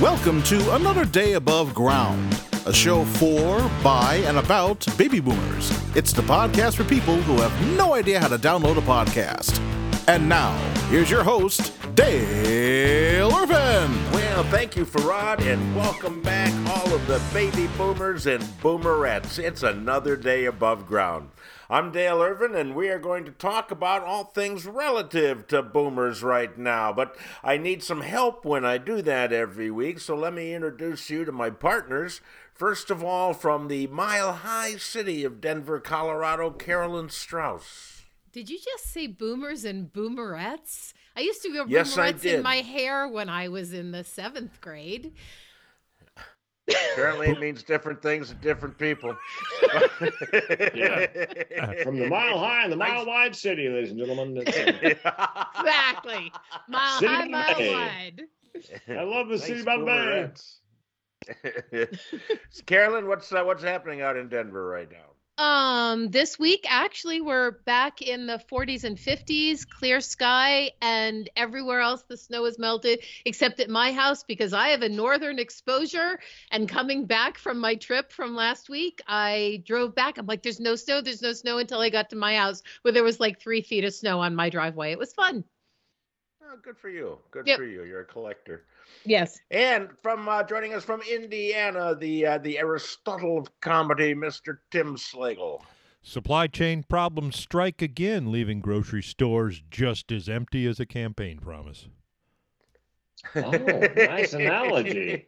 Welcome to another day above ground, a show for, by, and about baby boomers. It's the podcast for people who have no idea how to download a podcast. And now, here's your host, Dale Irvin. Well, thank you, Farad, and welcome back, all of the baby boomers and boomerettes. It's another day above ground. I'm Dale Irvin, and we are going to talk about all things relative to boomers right now. But I need some help when I do that every week, so let me introduce you to my partners. First of all, from the mile high city of Denver, Colorado, Carolyn Strauss. Did you just say boomers and boomerettes? I used to wear Yes, I boomerettes in my hair when I was in the seventh grade. Apparently, it means different things to different people. From the mile high and the mile wide city, ladies and gentlemen. Uh, Exactly. Mile City high, mile Bay. wide. I love the city by the bay. Carolyn, what's uh, what's happening out in Denver right now? Um, this week actually we're back in the 40s and 50s, clear sky, and everywhere else the snow is melted, except at my house because I have a northern exposure. And coming back from my trip from last week, I drove back. I'm like, there's no snow, there's no snow until I got to my house where there was like three feet of snow on my driveway. It was fun. Oh, good for you. Good Yep. for you. You're a collector. Yes. And from uh, joining us from Indiana, the uh, the Aristotle of comedy, Mr. Tim Slagle. Supply chain problems strike again, leaving grocery stores just as empty as a campaign promise. Oh, nice analogy.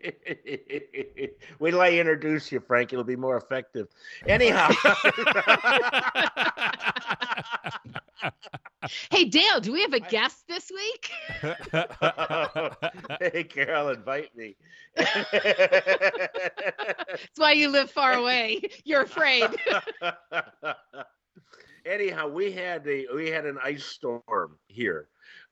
Wait till I introduce you, Frank. It'll be more effective. Anyhow. Hey, Dale, do we have a guest this week? hey, Carol, invite me. That's why you live far away. You're afraid. Anyhow, we had a we had an ice storm here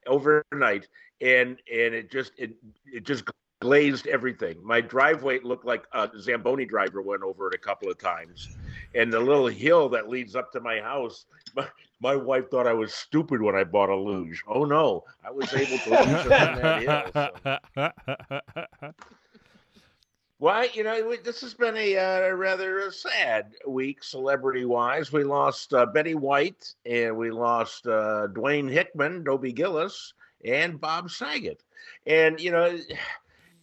overnight, and and it just it it just glazed everything. My driveway looked like a Zamboni driver went over it a couple of times, and the little hill that leads up to my house. My, my wife thought I was stupid when I bought a luge. Oh no, I was able to luge on that hill. so. Well, you know, this has been a uh, rather uh, sad week, celebrity-wise. We lost uh, Betty White, and we lost uh, Dwayne Hickman, Dobie Gillis, and Bob Saget. And you know,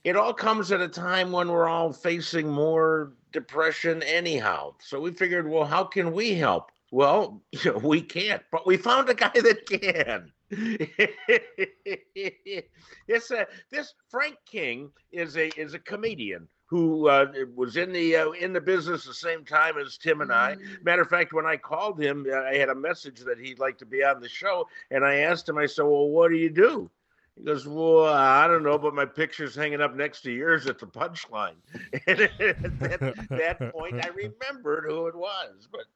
it all comes at a time when we're all facing more depression, anyhow. So we figured, well, how can we help? Well, you know, we can't, but we found a guy that can. this uh, this Frank King is a is a comedian who uh, was in the uh, in the business the same time as Tim and I. Matter of fact, when I called him, uh, I had a message that he'd like to be on the show, and I asked him. I said, "Well, what do you do?" He goes, "Well, I don't know, but my picture's hanging up next to yours at the punchline." And at that, that point, I remembered who it was. But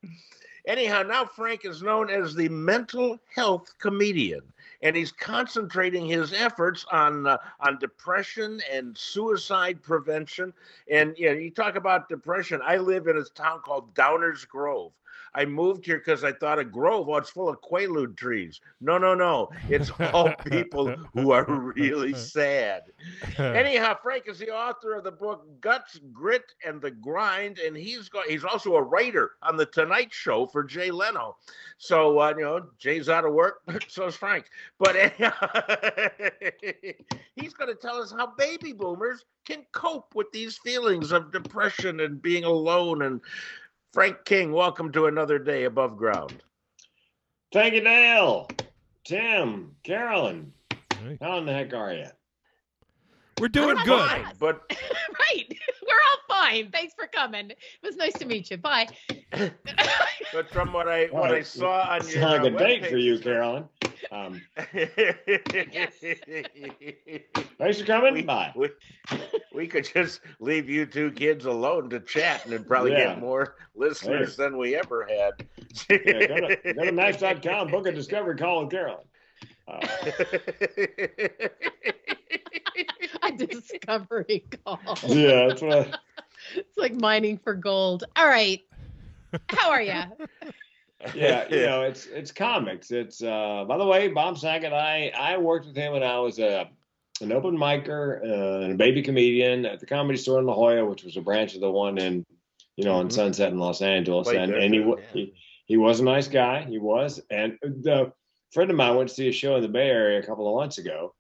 anyhow, now Frank is known as the mental health comedian, and he's concentrating his efforts on uh, on depression and suicide prevention. And you know, you talk about depression. I live in a town called Downers Grove. I moved here because I thought a grove, oh, it's full of quaalude trees. No, no, no. It's all people who are really sad. Anyhow, Frank is the author of the book Guts, Grit, and the Grind, and he's got he's also a writer on the Tonight Show for Jay Leno. So uh, you know, Jay's out of work, so is Frank. But anyhow, he's going to tell us how baby boomers can cope with these feelings of depression and being alone. And Frank King, welcome to another day above ground. Thank you, Dale. Tim, Carolyn, Hey, how in the heck are you? We're doing Fine. good. Fine, but right. We're all fine. Thanks for coming. It was nice to meet you. Bye. but from what I what I saw on It's your like uh, a date for you, Carolyn. Um, thanks for coming. we, Bye. we, we could just leave you two kids alone to chat and it'd probably Yeah. get more listeners than we ever had. Yeah, go to, go to Match.com, book a discovery call with Carolyn. Uh, A discovery call. yeah, that's what I, It's like mining for gold. All right. How are you? yeah, you know, it's it's comics. It's uh by the way, Bob Saget, I I worked with him when I was a an open micer uh, and a baby comedian at the Comedy Store in La Jolla, which was a branch of the one in, you know, on Mhm. Sunset in Los Angeles. Played And and he, yeah. he he was a nice guy. He was. And the friend of mine went to see a show in the Bay Area a couple of months ago,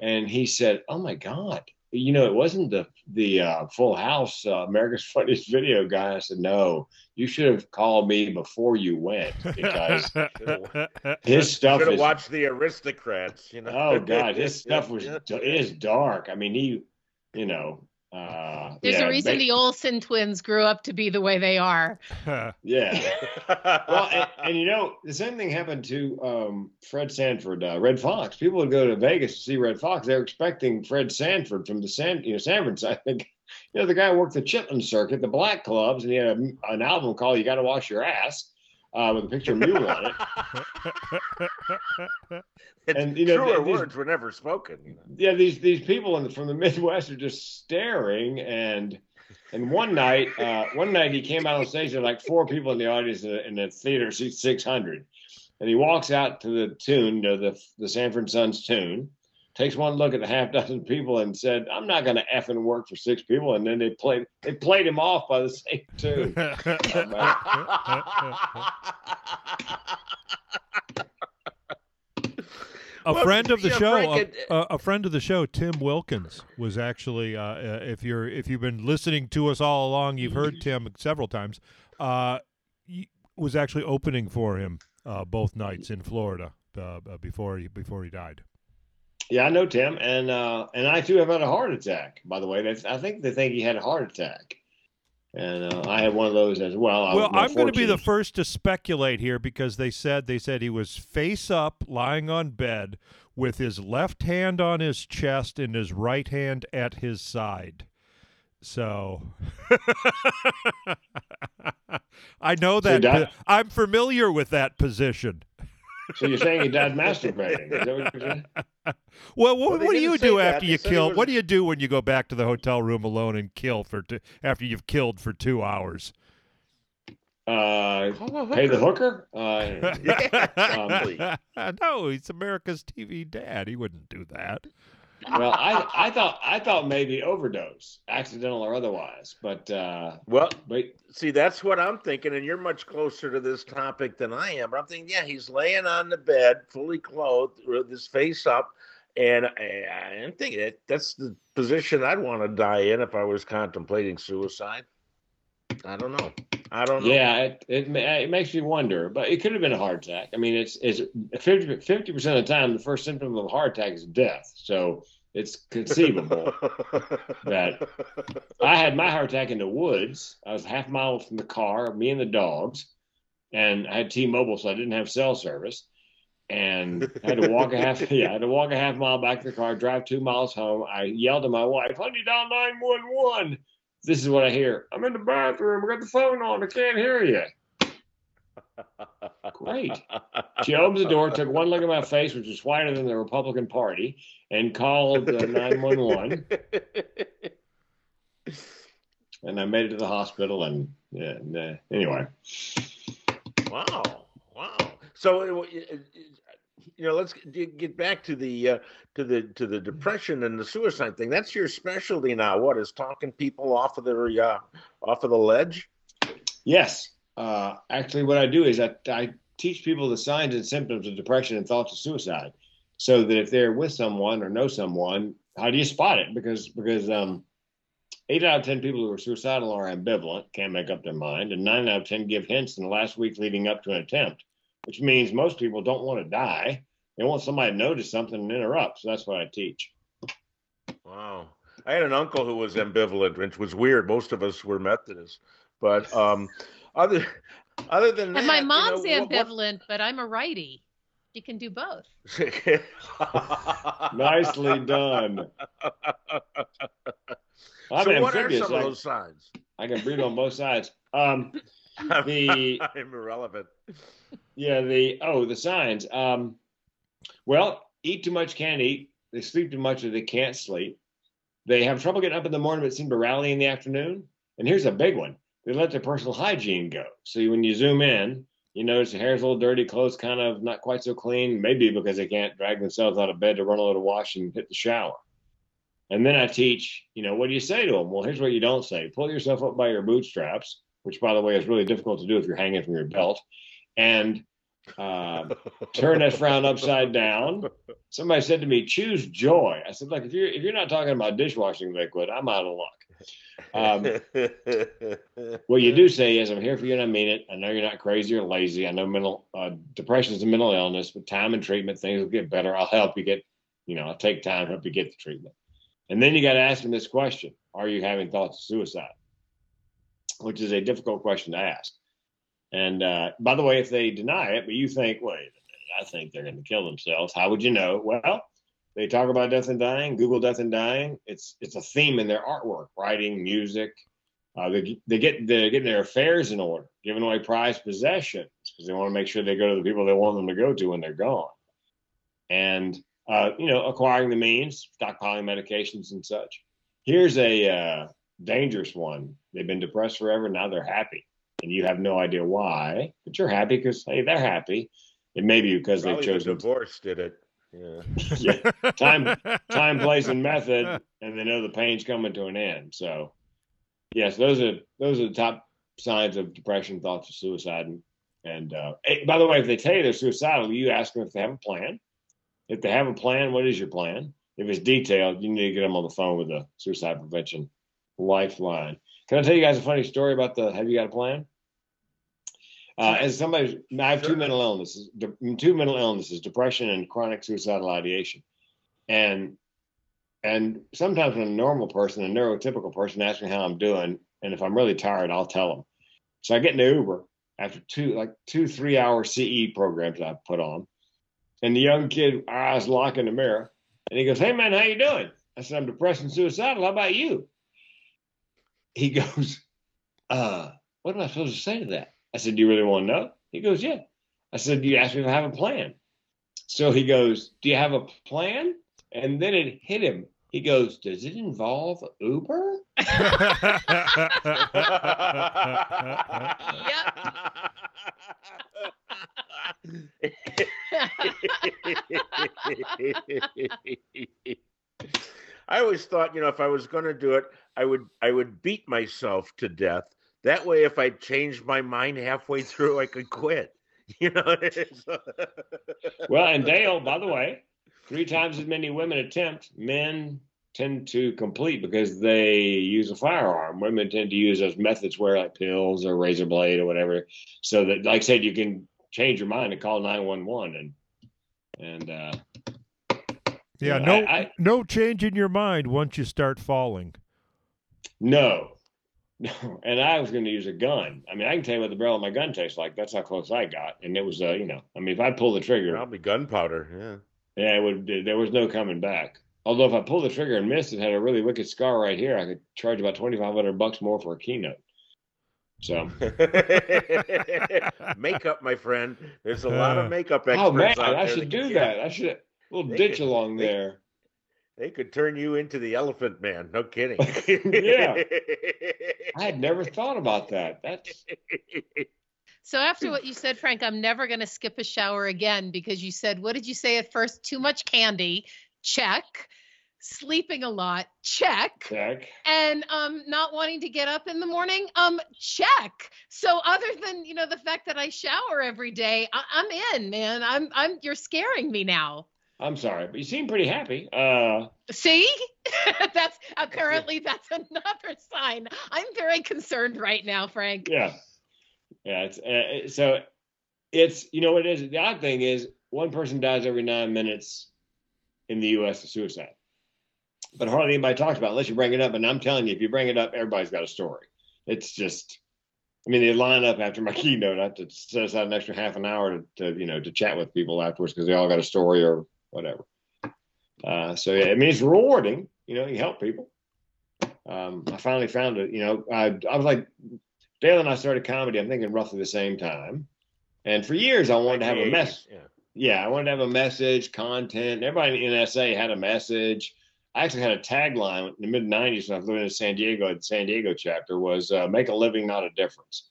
and he said, "Oh my God." You know, it wasn't the the uh, Full House uh, America's Funniest Video guy. I said, "No, you should have called me before you went because his stuff Should have is watched the Aristocrats. You know. Oh God, his stuff was Yeah. it is dark. I mean, he, you know, uh, There's yeah, a reason ba- the Olsen twins grew up to be the way they are. yeah. Well, and, and you know, the same thing happened to um, Fred Sanford, uh, Redd Foxx. People would go to Vegas to see Redd Foxx. They're expecting Fred Sanford from the San, you know, Sanford. I think, you know, the guy worked the Chitlin circuit, the black clubs, and he had a, an album called "You Got to Wash Your Ass." Uh, with a picture of Mule on it. And, you know, truer these- words were never spoken. You know? yeah, these these people in the, from the Midwest are just staring. And and one night, uh, one night he came out on stage. There like four people in the audience in the, in the theater, seat six hundred. And he walks out to the tune, to the the Sanford Sons tune, takes one look at a half dozen people and said, "I'm not going to effing work for six people." And then they played they played him off by the same tune. A Well, friend of the yeah, show, Frank, a, a, a friend of the show, Tim Wilkins, was actually. Uh, uh, if you're if you've been listening to us all along, you've heard Tim several times. Uh, was actually opening for him uh, both nights in Florida uh, before he before he died. Yeah, I know Tim, and uh, and I too have had a heart attack. By the way, That's- I think they think he had a heart attack, and uh, I had one of those as well. I well, I'm going to be the first to speculate here because they said they said he was face up, lying on bed, with his left hand on his chest and his right hand at his side. So I know that I'm familiar with that position. So you're saying he died masturbating? Is that what you're saying? Well, what, Well, what do you do that. after They you kill? was- What do you do when you go back to the hotel room alone and kill for two, after you've killed for two hours? Uh, Call a pay the hooker. hooker? Uh, Yeah, exactly. no, he's America's TV dad. He wouldn't do that. Well, I I thought I thought maybe overdose, accidental or otherwise, but uh, well, but see, that's what I'm thinking, and you're much closer to this topic than I am. But I'm thinking, yeah, he's laying on the bed, fully clothed, with his face up, and I, I'm thinking that that's the position I'd want to die in if I was contemplating suicide. I don't know. I don't know. yeah, it, it it makes me wonder. But it could have been a heart attack. I mean, it's it's 50 percent of the time the first symptom of a heart attack is death. So it's conceivable. that I had my heart attack in the woods. I was half a mile from the car, me and the dogs, and I had T-Mobile, so I didn't have cell service, and I had to walk a half. Yeah, I had to walk a half mile back to the car, drive two miles home. I yelled at my wife, "Honey, dial nine one one." This is what I hear. I'm in the bathroom. I got the phone on. I can't hear you. Great. She opens the door, took one look at my face, which was whiter than the Republican Party, and called uh, 911. And I made it to the hospital. And, yeah, and, uh, anyway, Wow, wow. So, uh, you know, let's get get back to the uh, to the to the depression and the suicide thing. That's your specialty now. What is talking people off of their uh, off of the ledge? yes. Uh, actually, what I do is I, I teach people the signs and symptoms of depression and thoughts of suicide, so that if they're with someone or know someone, how do you spot it? Because because um, eight out of ten people who are suicidal are ambivalent, can't make up their mind, and nine out of ten give hints in the last week leading up to an attempt, which means most people don't want to die. They want somebody to notice something and interrupt. So that's what I teach. Wow. I had an uncle who was ambivalent, which was weird. Most of us were Methodists, but um, other other than that, And my you know, mom's what- what- ambivalent, but I'm a righty. She can do both. Nicely done. I'm so, what are amphibious. some of I- those signs? I can breathe on both sides. Um, The- I'm irrelevant. yeah, the oh, the signs. Um, well, eat too much, can't eat. They sleep too much, or they can't sleep. They have trouble getting up in the morning, but seem to rally in the afternoon. And here's a big one: they let their personal hygiene go. So when you zoom in, you notice the hair's a little dirty, clothes kind of not quite so clean. Maybe because they can't drag themselves out of bed to run a little wash and hit the shower. And then I teach, you know, what do you say to them? Well, here's what you don't say pull yourself up by your bootstraps, which, by the way, is really difficult to do if you're hanging from your belt, and uh, turn that frown upside down. Somebody said to me, choose joy. I said, like, if you're, if you're not talking about dishwashing liquid, I'm out of luck. Um, what you do say is, I'm here for you and I mean it. I know you're not crazy or lazy. I know mental uh, depression is a mental illness, but time and treatment, things will get better. I'll help you get, you know, I'll take time, to help you get the treatment. And then you got to ask them this question Are you having thoughts of suicide? Which is a difficult question to ask. And uh, by the way, if they deny it, but you think, wait, I think they're going to kill themselves, how would you know? Well, they talk about death and dying. Google death and dying. It's it's a theme in their artwork, writing, music. Uh, they, they get they're getting their affairs in order, giving away prized possessions because they want to make sure they go to the people they want them to go to when they're gone, and uh, you know acquiring the means, stockpiling medications and such. Here's a uh, dangerous one. They've been depressed forever. Now they're happy, and you have no idea why, but you're happy because hey, they're happy. It may be because Probably they've the chosen divorce did it. Yeah. yeah, time, time, place, and method, and they know the pain's coming to an end. So, yes, those are those are the top signs of depression, thoughts of suicide. And, and uh, by the way, if they tell you they're suicidal, you ask them if they have a plan. If they have a plan, what is your plan? If it's detailed, you need to get them on the phone with a suicide prevention lifeline. Can I tell you guys a funny story about the Have you got a plan? Uh, as somebody, I have two mental illnesses, two mental illnesses, depression and chronic suicidal ideation, and and sometimes when a normal person, a neurotypical person, asks me how I'm doing, and if I'm really tired, I'll tell them. So I get in the Uber after two, like two, three hour CE programs I put on, and the young kid, eyes lock in the mirror, and he goes, "Hey man, how you doing?" I said, "I'm depressed and suicidal. How about you?" He goes, "Uh, what am I supposed to say to that?" I said, Do you really want to know? He goes, Yeah. I said, Do you ask me if I have a plan? So he goes, Do you have a plan? And then it hit him. He goes, Does it involve Uber? I always thought, you know, if I was going to do it, I would I would beat myself to death. That way, if I changed my mind halfway through, I could quit. You know. Well, and Dale, by the way, three times as many women attempt, men tend to complete because they use a firearm. Women tend to use those methods where like pills or razor blade or whatever. So that, like I said, you can change your mind and call 911 and, and, uh, yeah, Yeah, no, I- I- no change in your mind once you start falling. No. No. And I was going to use a gun. I mean, I can tell you what the barrel of my gun tastes like. That's how close I got. And it was, uh, you know, I mean, if I pull the trigger, Probably gunpowder. Yeah. yeah, it would, there was no coming back. Although if I pulled the trigger and missed, it had a really wicked scar right here. I could charge about 2,500 bucks more for a keynote. So, makeup, my friend. There's a lot of makeup experts. oh man, out I there should do that. I should, a little They ditch could- along they- there. They could turn you into the Elephant Man. No kidding. Yeah. I had never thought about that. That's, So after what you said, Frank, I'm never going to skip a shower again because you said, what did you say at first? Too much candy. Check. Sleeping a lot. Check. check. And um not wanting to get up in the morning. Um check. So other than, you know, the fact that I shower every day, I- I'm in, man. I'm I'm you're scaring me now. I'm sorry, but you seem pretty happy. Uh, See? that's apparently that's another sign. I'm very concerned right now, Frank. yeah. Yeah. It's, uh, so it's, you know what it is? The odd thing is one person dies every nine minutes in the U.S. of suicide. But hardly anybody talks about it unless you bring it up. And I'm telling you, if you bring it up, everybody's got a story. It's just, I mean, they line up after my keynote. I have to set aside an extra half an hour to, to you know, to chat with people afterwards because they all got a story or whatever. Uh, so yeah, I mean, it's rewarding. You know, you help people. Um, I finally found it. You know, I, I was like, Dale and I started comedy. I'm thinking roughly the same time. And for years, I wanted to have a message. Yeah. yeah, I wanted to have a message, content. Everybody in NSA had a message. I actually had a tagline in the mid '90s when I was living in San Diego. The San Diego chapter was uh, "Make a living, not a difference."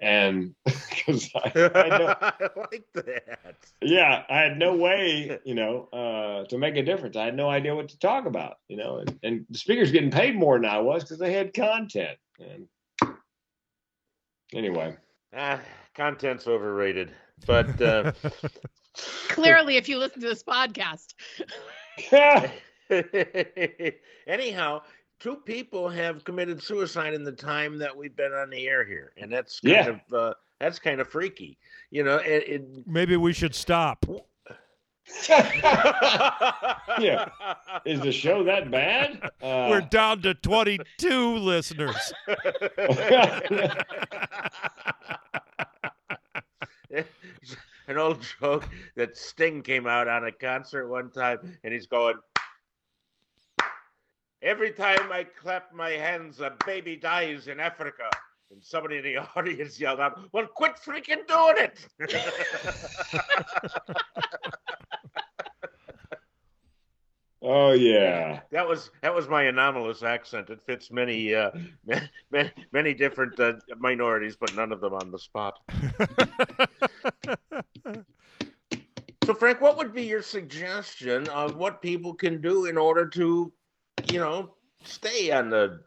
And because I, I know, I like that. yeah, I had no way, you know, uh, to make a difference. I had no idea what to talk about, you know, and, and the speakers getting paid more than I was because they had content. And anyway, Ah, content's overrated. But uh, Clearly, if you listen to this podcast. anyhow, two people have committed suicide in the time that we've been on the air here, and that's kind Yeah. of uh, that's kind of freaky. You know, it, it Maybe we should stop. Yeah. is the show that bad? Uh, We're down to 22 listeners. An old joke that Sting came out on a concert one time, and he's going. Every time I clap my hands, a baby dies in Africa. And somebody in the audience yelled out, Well, quit freaking doing it. oh yeah. that was that was my anomalous accent. It fits many uh, many, many different uh, minorities, but none of them on the spot. So, Frank, what would be your suggestion of what people can do in order to, you know, stay on the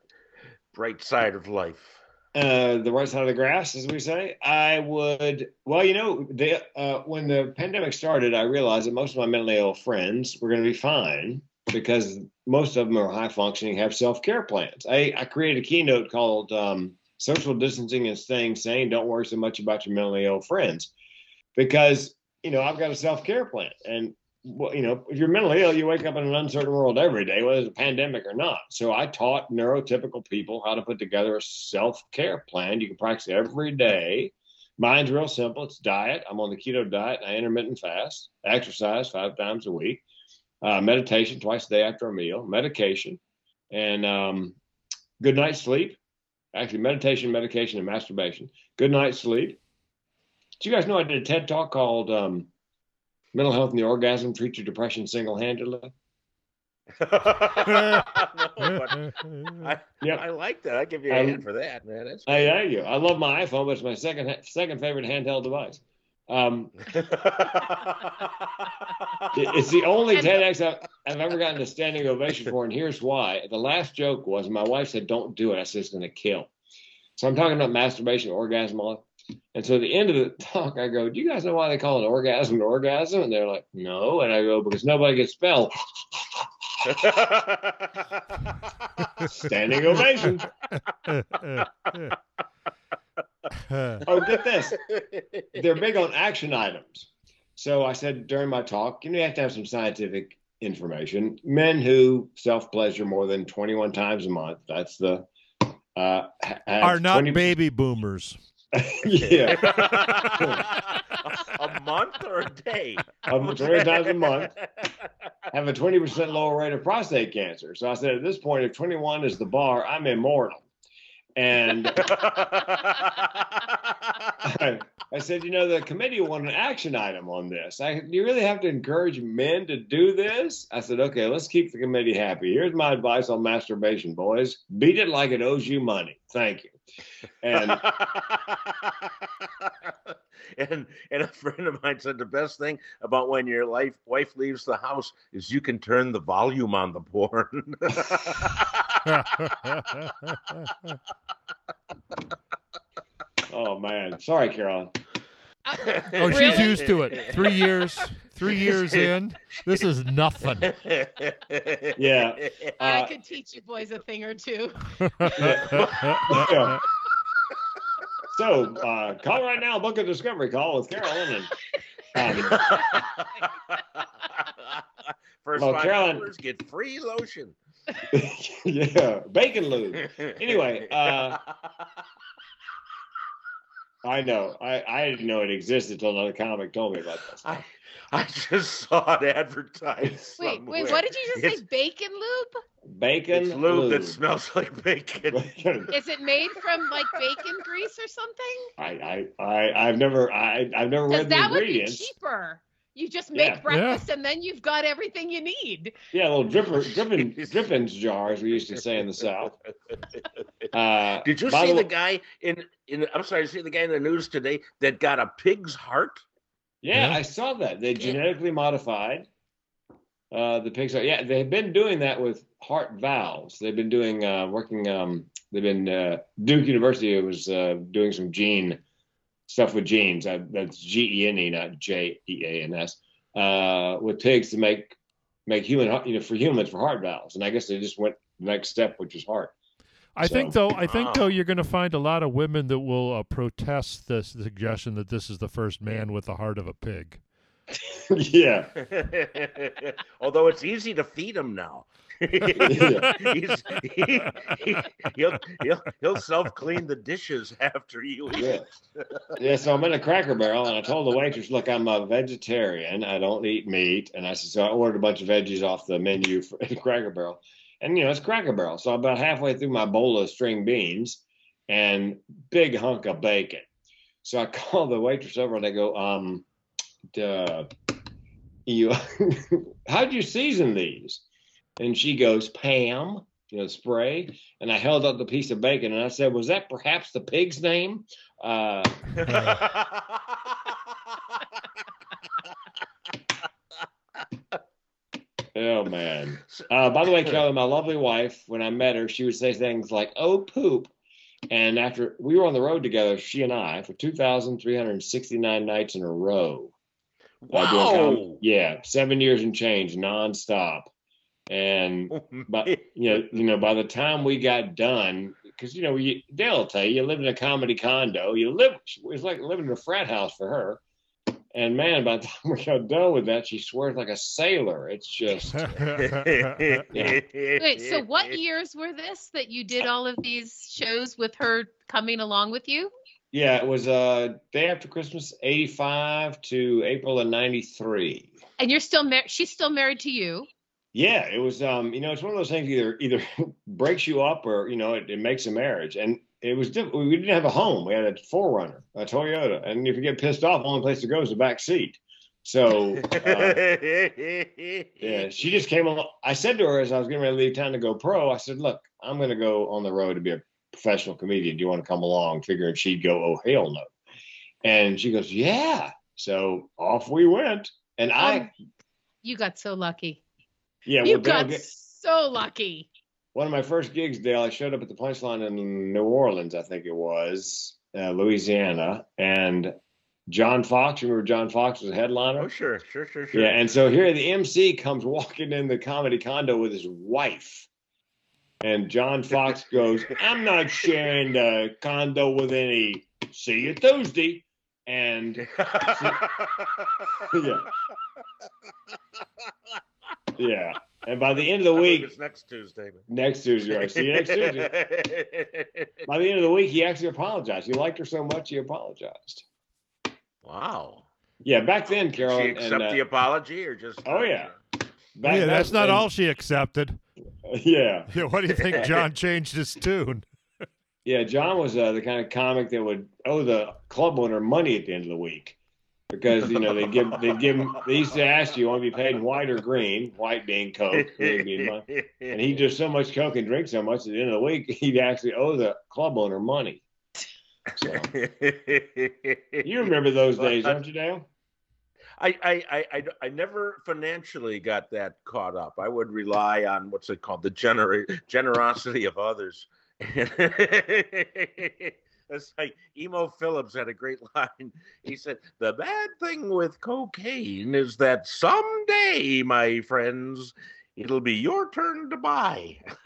bright side of life? uh, the right side of the grass, as we say, I would. Well, you know, the, uh, when the pandemic started, I realized that most of my mentally ill friends were going to be fine because most of them are high functioning, have self care plans. I, I created a keynote called um, "Social Distancing and Staying Sane." Don't worry so much about your mentally ill friends, because you know I've got a self care plan, and well, you know, if you're mentally ill, you wake up in an uncertain world every day, whether it's a pandemic or not. So I taught neurotypical people how to put together a self care plan. You can practice every day. Mine's real simple. It's diet. I'm on the keto diet. I intermittent fast. Exercise five times a week. Uh, meditation twice a day after a meal. Medication and um, good night's sleep. Actually, meditation, medication, and masturbation. Good night's sleep. Do you guys know I did a TED talk called um, Mental Health and the Orgasm Treat Your Depression Single Handedly? no, I, Yep. I like that. I give you a Um, hand for that, man. That's I thank you. I love my iPhone, but it's my second second favorite handheld device. Um, it's the only And- TEDx I've, I've ever gotten a standing ovation for, and here's why. The last joke was my wife said, "Don't do it." I said, "It's going to kill." So I'm talking about masturbation, orgasm, all. And so at the end of the talk, I go, "Do you guys know why they call it orgasm an orgasm?" And they're like, "No." And I go, "Because nobody gets spelled." Standing ovation. Oh, get this. they're big on action items. So I said during my talk, you know, you have to have some scientific information. Men who self pleasure more than 21 times a month, that's the. Uh, ha- Are not 20 baby boomers. yeah. a month or a day? Um, 20 times a month. Have a 20% lower rate of prostate cancer. So I said, at this point, if 21 is the bar, I'm immortal. And I, I said, you know, the committee wanted an action item on this. I, you really have to encourage men to do this? I said, okay, let's keep the committee happy. Here's my advice on masturbation, boys. Beat it like it owes you money. Thank you. And and and a friend of mine said the best thing about when your life wife leaves the house is you can turn the volume on the porn. oh man, sorry, Carolyn. oh, she's used to it. Three years, three years in, this is nothing. Yeah. I Uh, could teach you boys a thing or two. Yeah. So uh, call right now, book a discovery call with Carolyn. And, um, First Well, five Carolyn- callers get free lotion. yeah, bacon lube. Anyway, uh, I know. I, I didn't know it existed until another comic told me about this. I I just saw it advertised. Wait, somewhere. wait, what did you just It's- say? Bacon lube? Bacon It's lube that smells like bacon. Bacon. Is it made from like bacon grease or something? I, I, I, I've never, I, I've never Because read the that would be ingredients. cheaper. You just make Yeah. breakfast and then you've got everything you need. Yeah, little dripper, dripping, drippings jars we used to say in the South. Uh, Did you see the way- guy in in? I'm sorry, you see the guy in the news today that got a pig's heart. Yeah, Yeah. I saw that. They genetically modified uh, the pigs. Heart. Yeah, they've been doing that with heart valves. They've been doing uh, working. Um, they've been uh, Duke University was uh, doing some gene stuff with genes. Uh, that's G E N E, not J E A N S. Uh, with pigs to make make human, you know, for humans for heart valves. And I guess they just went the next step, which is heart. I think though, I think Wow. though, you're going to find a lot of women that will uh, protest the suggestion that this is the first man with the heart of a pig. yeah. Although it's easy to feed him now. Yeah. He's, he, he, he'll he'll he'll self clean the dishes after you eat. Yeah. yeah, so I'm in a Cracker Barrel, and I told the waitress, "Look, I'm a vegetarian. I don't eat meat." And I said, so I ordered a bunch of veggies off the menu for Cracker Barrel, and you know it's Cracker Barrel. So about halfway through my bowl of string beans, and big hunk of bacon. So I call the waitress over, and I go, "Um, duh, you, how'd you season these?" And she goes, "Pam." You know, spray, and I held up the piece of bacon, and I said, "Was that perhaps the pig's name?" Uh, oh man. Uh, by the way, Kelly, my lovely wife, when I met her, she would say things like, "Oh, poop." And after we were on the road together, she and I, for 2,369 nights in a row. Uh, doing com- Wow. yeah, seven years and change, nonstop. And but you know, you know, by the time we got done, because you know, you, Dale will tell you, you live in a comedy condo. You live, it's like living in a frat house for her. And man, by the time we got done with that, she swears like a sailor. It's just, Wait, so what years were this that you did all of these shows with her coming along with you? Yeah, it was uh day after Christmas, '85 to April of '93. And you're still married. She's still married to you. Yeah, it was. Um, you know, it's one of those things either either breaks you up or you know it, it makes a marriage. And it was diff- we didn't have a home. We had a 4Runner, a Toyota, and if you get pissed off, the only place to go is the back seat. So uh, yeah, she just came along. I said to her as I was getting ready to leave town to go pro, I said, "Look, I'm going to go on the road to be a professional comedian. Do you want to come along?" Figuring she'd go, "Oh hell no," and she goes, "Yeah." So off we went, and I, Um, You got so lucky. yeah, you well, got get- so lucky. one of my first gigs, Dale, I showed up at the Punchline in New Orleans, I think it was, uh, Louisiana, and John Fox. Remember John Fox was a headliner. Oh sure, sure, sure, sure. Yeah, and so here the MC comes walking in the comedy condo with his wife. And John Fox goes, I'm not sharing the condo with any. See you Tuesday. And yeah, yeah. And by the end of the I week, it's next Tuesday. next Tuesday, right? See you next Tuesday. By the end of the week, he actually apologized. He liked her so much, he apologized. wow. Yeah, back then, Did Carol. she and, accept uh, the apology or just? Oh, yeah. back yeah, that's then- not all she accepted. Yeah. Yeah, what do you think John changed his tune? Yeah, John was uh, the kind of comic that would owe the club owner money at the end of the week because you know they give they give him they used to ask you want to be paid in white or green, white being coke, being and he did so much coke and drink so much at the end of the week he'd actually owe the club owner money. So you remember those days, don't you, Dale? I, I, I, I, never financially got that caught up. I would rely on what's it called, the gener- generosity of others. it's like Emo Philips had a great line. He said, "The bad thing with cocaine is that someday, my friends, it'll be your turn to buy."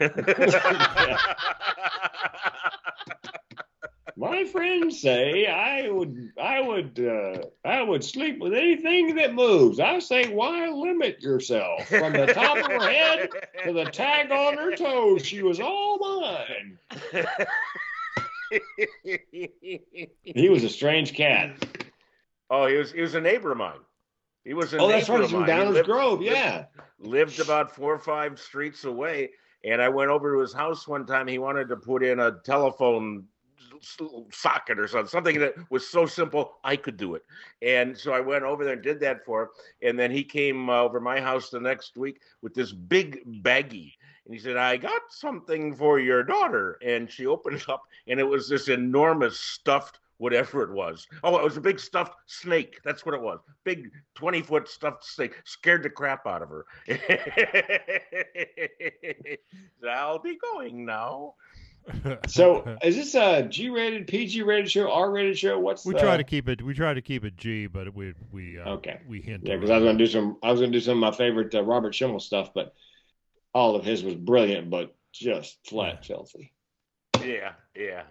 My friends say I would I would uh, I would sleep with anything that moves. I say why limit yourself from the top of her head to the tag on her toes. She was all mine. He was a strange cat. oh, he was he was a neighbor of mine. He was a Oh, that's right. of from Downers lived- Grove. Yeah. lived about four or five streets away. And I went over to his house one time. He wanted to put in a telephone socket or something, something that was so simple I could do it. And so I went over there and did that for him. And then he came uh, over my house the next week with this big baggie. And he said, I got something for your daughter. And she opened it up, and it was this enormous stuffed whatever it was. Oh, it was a big stuffed snake. That's what it was. Big 20 foot stuffed snake. Scared the crap out of her. I'll be going now. So, is this a G-rated, PG-rated show, R-rated show? What's we the... try to keep it. We try to keep it G, but we we uh, Okay. we hint. Yeah, because I was gonna do some. I was gonna do some of my favorite uh, Robert Schimmel stuff, but all of his was brilliant, but just flat filthy. Yeah, yeah.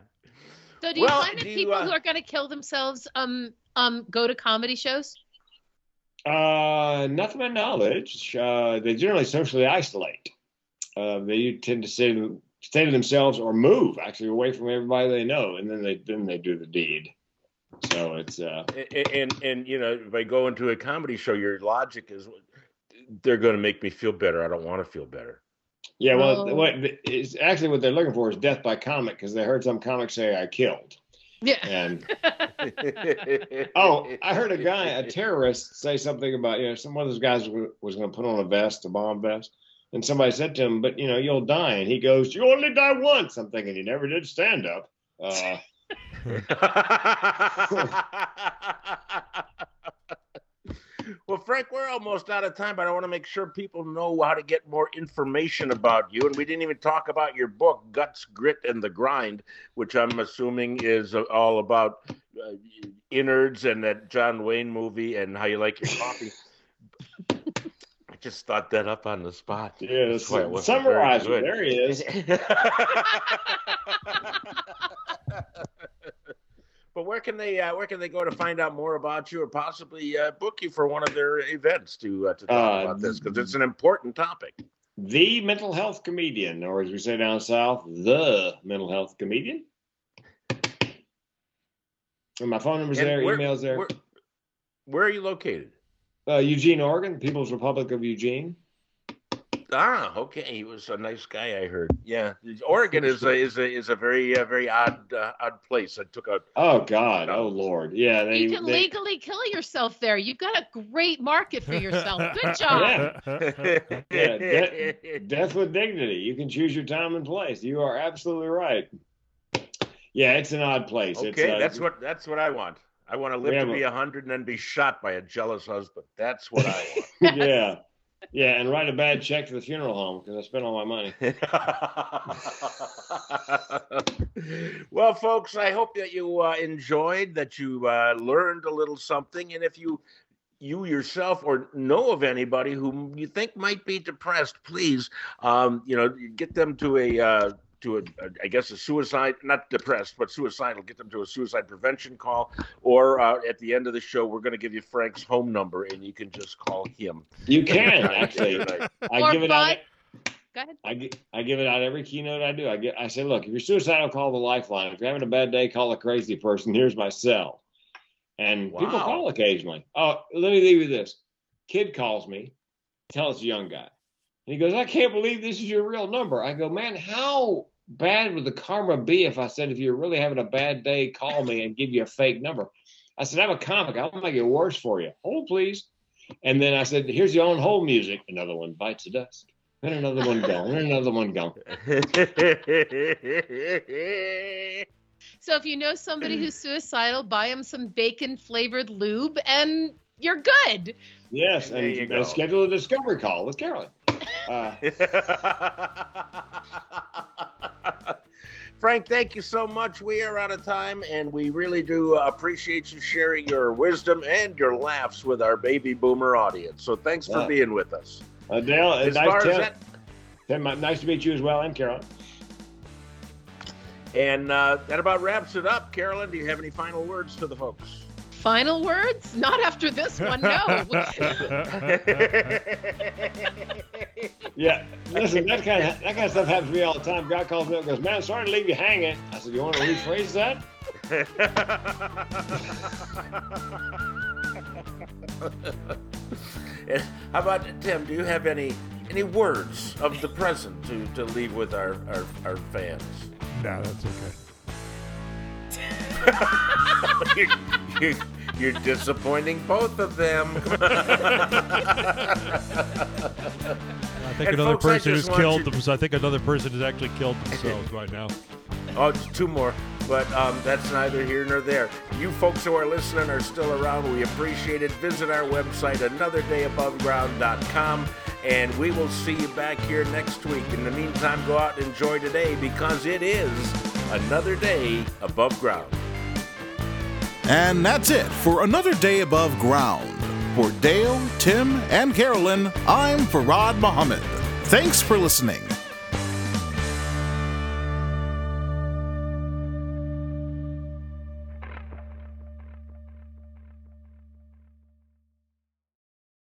So do you Well, find that you, people uh, who are going to kill themselves um um go to comedy shows? Uh, not to my knowledge. Uh, they generally socially isolate. Uh, they tend to stay to, stay to themselves or move actually away from everybody they know, and then they then they do the deed. So it's uh, And, and and you know, if I go into a comedy show, your logic is they're going to make me feel better. I don't want to feel better. yeah. Well, Oh. what it's actually what they're looking for is death by comic because they heard some comic say I killed, Yeah. and Oh, I heard a guy, a terrorist, say something about you know some one of those guys was, was going to put on a vest, a bomb vest, and somebody said to him, "But you know you'll die," and he goes, "You only die once." I'm thinking he never did stand up. Uh, well, Frank, we're almost out of time, but I want to make sure people know how to get more information about you. And we didn't even talk about your book, Guts, Grit, and the Grind, which I'm assuming is all about uh, innards and that John Wayne movie and how you like your coffee. Just thought that up on the spot. yeah, That's why it summarize it. There he is. but where can they uh, where can they go to find out more about you or possibly uh, book you for one of their events to uh, to talk Uh, about this because it's an important topic. The mental health comedian, or as we say down south, the mental health comedian. And my phone number's And there, where- emails there. Where, where are you located? Uh, Eugene, Oregon, People's Republic of Eugene. Ah, okay. He was a nice guy. I heard. Yeah, Oregon is a is a is a very uh, very odd uh, odd place. I took a Oh God, oh Lord, yeah. They, You can they- legally kill yourself there. You've got a great market for yourself. Good job. Yeah. Yeah, de- death with dignity. You can choose your time and place. You are absolutely right. Yeah, it's an odd place. it's, okay, uh, that's what that's what I want. I want to live to be a hundred and then be shot by a jealous husband. That's what I want. yeah, yeah, and write a bad check to the funeral home because I spent all my money. well, folks, I hope that you uh, enjoyed, that you uh, learned a little something, and if you you yourself or know of anybody whom you think might be depressed, please, um, you know, get them to a. Uh, to a, a, I guess a suicide, not depressed, but suicidal. Get them to a suicide prevention call, or uh, at the end of the show, we're going to give you Frank's home number, and you can just call him. You can actually. I give it out. Go ahead. I, gi- I give it out every keynote I do. I get I say, look, if you're suicidal, call the lifeline. If you're having a bad day, call a crazy person. Here's my cell. And people call occasionally. Oh, let me leave you this. Kid calls me, tell it's a young guy. And he goes, I can't believe this is your real number. I go, man, how bad would the karma be if I said, if you're really having a bad day, call me and give you a fake number? I said, I'm a comic. I'll make it worse for you. Hold, please. And then I said, here's your own hold music. Another one bites the dust. Then another one gone. Then another one gone. So if you know somebody who's suicidal, buy them some bacon flavored lube and you're good. Yes, There and, you and go. schedule a discovery call with Carolyn. Uh, Frank, thank you so much. We are out of time, and we really do appreciate you sharing your wisdom and your laughs with our baby boomer audience. So thanks for Yeah. being with us. Adele, As nice, far as that, uh, nice to meet you as well, and Carolyn. and uh, that about wraps it up. Carolyn, do you have any final words to the folks? Final words? Not after this one, no. Yeah, listen, that kind of that kind of stuff happens to me all the time. God calls me up and goes, "Man, sorry to leave you hanging." I said, "You want to rephrase that?" How about Tim? Do you have any any words of the present to, to leave with our, our, our fans? no, that's okay. you're, you're, disappointing both of them. I think And another folks, I person has want killed you- them. So I think another person has actually killed themselves right now. Oh, two more, but um, that's neither here nor there. You folks who are listening are still around. We appreciate it. Visit our website, anotherdayaboveground.com, and we will see you back here next week. In the meantime, go out and enjoy today because it is another day above ground. And that's it for another day above ground. For Dale, Tim, and Carolyn, I'm Farad Muhammad. Thanks for listening.